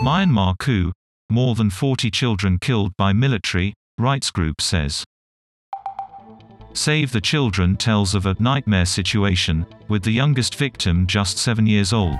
Myanmar coup, more than 40 children killed by military, rights group says. Save the Children tells of a nightmare situation, with the youngest victim just seven years old.